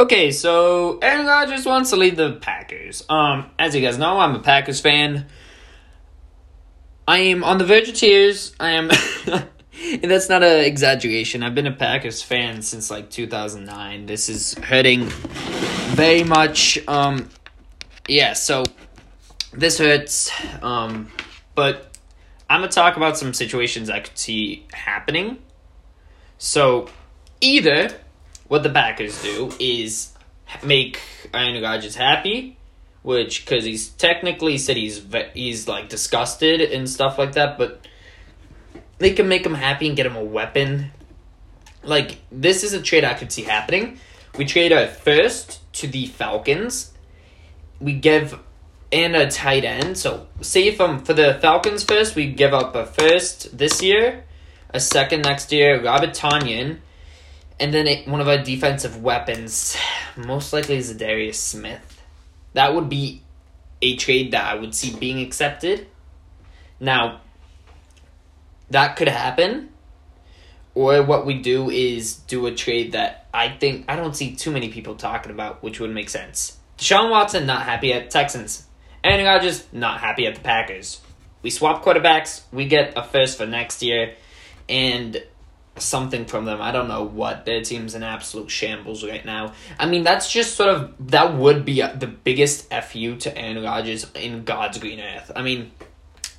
Okay, so Aaron Rodgers wants to leave the Packers. Um, as you guys know, I'm a Packers fan. I am on the verge of tears. I am, and that's not an exaggeration. I've been a Packers fan since like 2009. This is hurting very much. Um, yeah, so this hurts. Um, but I'm gonna talk about some situations I could see happening. So, either what the Packers do is make Rodgers happy, which because he's technically said he's he's like disgusted and stuff like that, but they can make him happy and get him a weapon. Like this is a trade I could see happening. We trade our first to the Falcons. We give and a tight end. So say if um for the Falcons first, we give up a first this year, a second next year, Robert Tonyan, and then a, one of our defensive weapons, most likely Za'Darius Smith. That would be a trade that I would see being accepted. Now, that could happen. Or what we do is do a trade that I think I don't see too many people talking about, which would make sense. Deshaun Watson not happy at Texans. Aaron Rodgers not happy at the Packers. We swap quarterbacks. We get a first for next year, and something from them. I don't know what. Their team's in absolute shambles right now. I mean, that's just sort of that would be the biggest fu to Aaron Rodgers in God's green earth. I mean,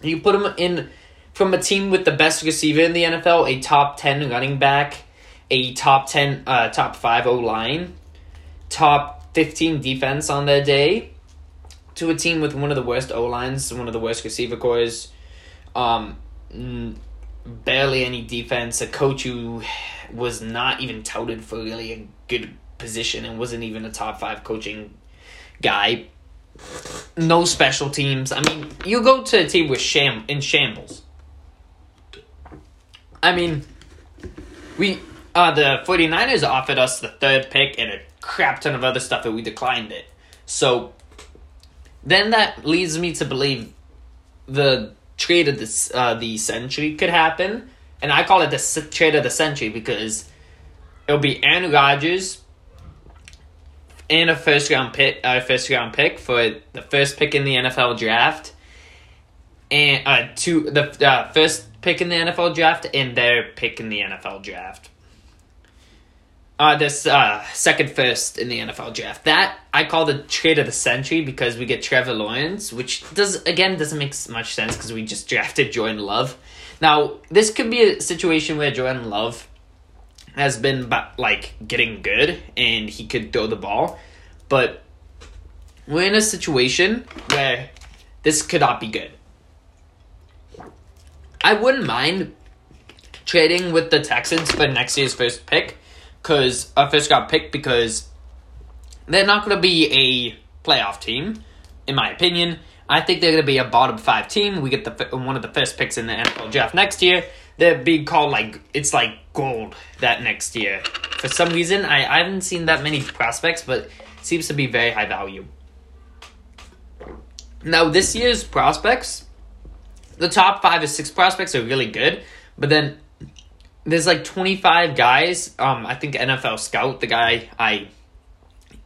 you put him in from a team with the best receiver in the NFL, a top ten running back, a top ten, uh, top five O line, top fifteen defense on their day, to a team with one of the worst O lines, one of the worst receiver cores. Um, barely any defense, a coach who was not even touted for really a good position and wasn't even a top five coaching guy. No special teams. I mean, you go to a team with sham in shambles. I mean, we uh the 49ers offered us the third pick and a crap ton of other stuff and we declined it. So then that leads me to believe the trade of the uh, the century could happen, and I call it the trade of the century because it'll be Aaron Rodgers and a first round pick, uh, first round pick for the first pick in the NFL draft, and uh, two the uh, first pick in the NFL draft and their pick in the NFL draft uh, this uh, second first in the NFL draft. That I call the trade of the century because we get Trevor Lawrence, which does again doesn't make much sense because we just drafted Jordan Love. Now this could be a situation where Jordan Love has been like getting good and he could throw the ball, but we're in a situation where this could not be good. I wouldn't mind trading with the Texans for next year's first pick because I first got picked because they're not going to be a playoff team, in my opinion. I think they're going to be a bottom five team. We get the one of the first picks in the NFL draft next year. They're being called like it's like gold that next year. For some reason, I, I haven't seen that many prospects, but seems to be very high value. Now this year's prospects, the top five or six prospects are really good, but then there's like 25 guys. Um, I think NFL Scout, the guy I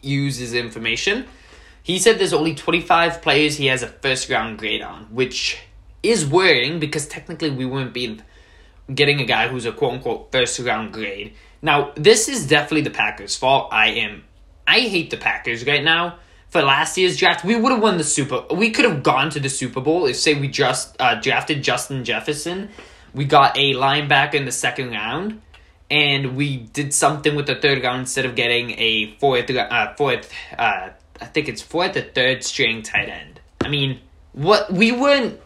use his information, he said there's only 25 players he has a first round grade on, which is worrying because technically we wouldn't be getting a guy who's a quote unquote first round grade. Now, this is definitely the Packers' fault. I am I hate the Packers right now. For last year's draft, we would have won the Super. We could have gone to the Super Bowl if, say, we just uh, drafted Justin Jefferson we got a linebacker in the second round, and we did something with the third round instead of getting a fourth, uh, fourth, uh, I think it's fourth or third string tight end. I mean, what we weren't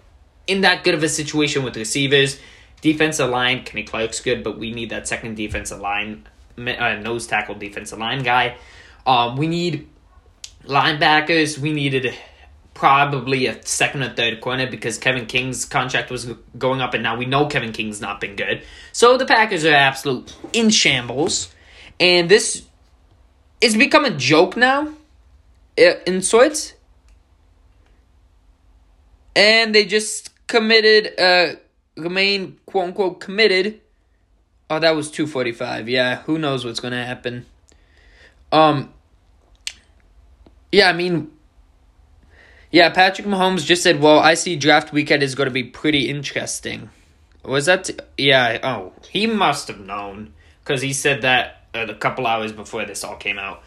in that good of a situation with receivers. Defensive line, Kenny Clark's good, but we need that second defensive line, uh, nose tackle defensive line guy. Um, we need linebackers. We needed probably a second or third corner because Kevin King's contract was going up, and now we know Kevin King's not been good. So the Packers are absolute in shambles, and this is become a joke now, in sorts. And they just committed, uh, remain quote unquote committed. Oh, that was two forty five. Yeah, who knows what's gonna happen. Um, Yeah, I mean, yeah, Patrick Mahomes just said, "Well, I see draft weekend is going to be pretty interesting." Was that? T- yeah. Oh, he must have known because he said that a couple hours before this all came out.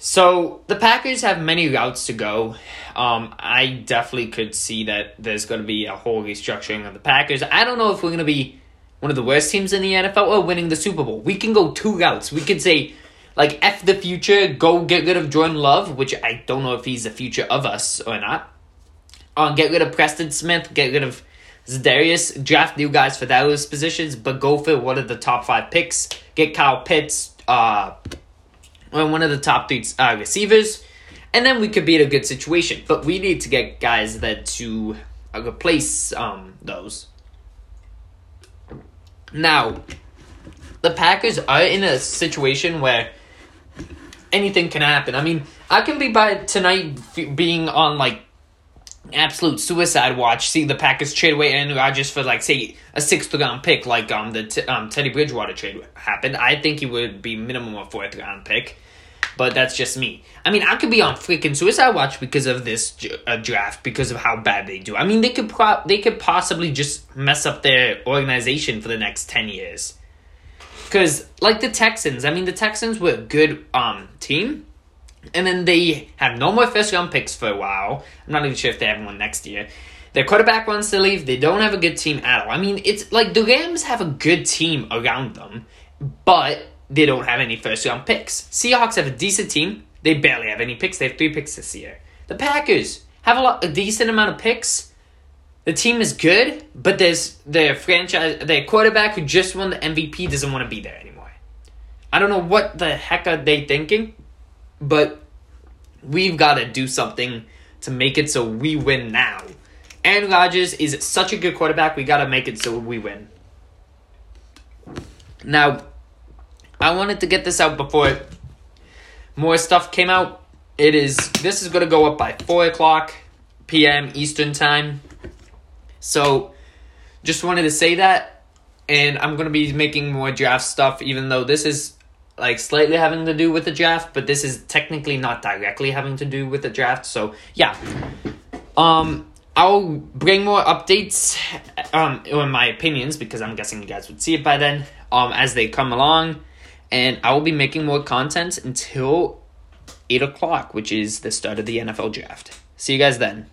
So the Packers have many routes to go. Um, I definitely could see that there's going to be a whole restructuring of the Packers. I don't know if we're going to be one of the worst teams in the NFL or winning the Super Bowl. We can go two routes. We could say, like, F the future, go get rid of Jordan Love, which I don't know if he's the future of us or not. Uh, get rid of Preston Smith, get rid of Za'Darius, draft new guys for those positions, but go for one of the top five picks. Get Kyle Pitts, uh, one of the top three uh, receivers, and then we could be in a good situation. But we need to get guys that to uh, replace um, those. Now, the Packers are in a situation where anything can happen. I mean, I can be by tonight being on like absolute suicide watch, see the Packers trade away Aaron Rodgers for like say a sixth round pick, like um the t- um Teddy Bridgewater trade happened. I think he would be minimum a fourth round pick, but that's just me. I mean, I could be on freaking suicide watch because of this uh, draft, because of how bad they do. I mean, they could pro- they could possibly just mess up their organization for the next ten years. Because like the Texans, I mean, the Texans were a good um team and then they have no more first round picks for a while. I'm not even sure if they have one next year. Their quarterback wants to leave. They don't have a good team at all. I mean, it's like the Rams have a good team around them, but they don't have any first round picks. Seahawks have a decent team. They barely have any picks. They have three picks this year. The Packers have a lot, a decent amount of picks. The team is good, but there's their franchise, their quarterback who just won the MVP doesn't want to be there anymore. I don't know what the heck are they thinking, but we've got to do something to make it so we win now. Aaron Rodgers is such a good quarterback, we got to make it so we win. Now, I wanted to get this out before more stuff came out. It is this is gonna go up by four o'clock p.m. Eastern time. So, just wanted to say that, and I'm gonna be making more draft stuff. Even though this is like slightly having to do with the draft, but this is technically not directly having to do with the draft. So yeah, um, I'll bring more updates, um, in my opinions because I'm guessing you guys would see it by then, um, as they come along, and I will be making more content until eight o'clock, which is the start of the NFL draft. See you guys then.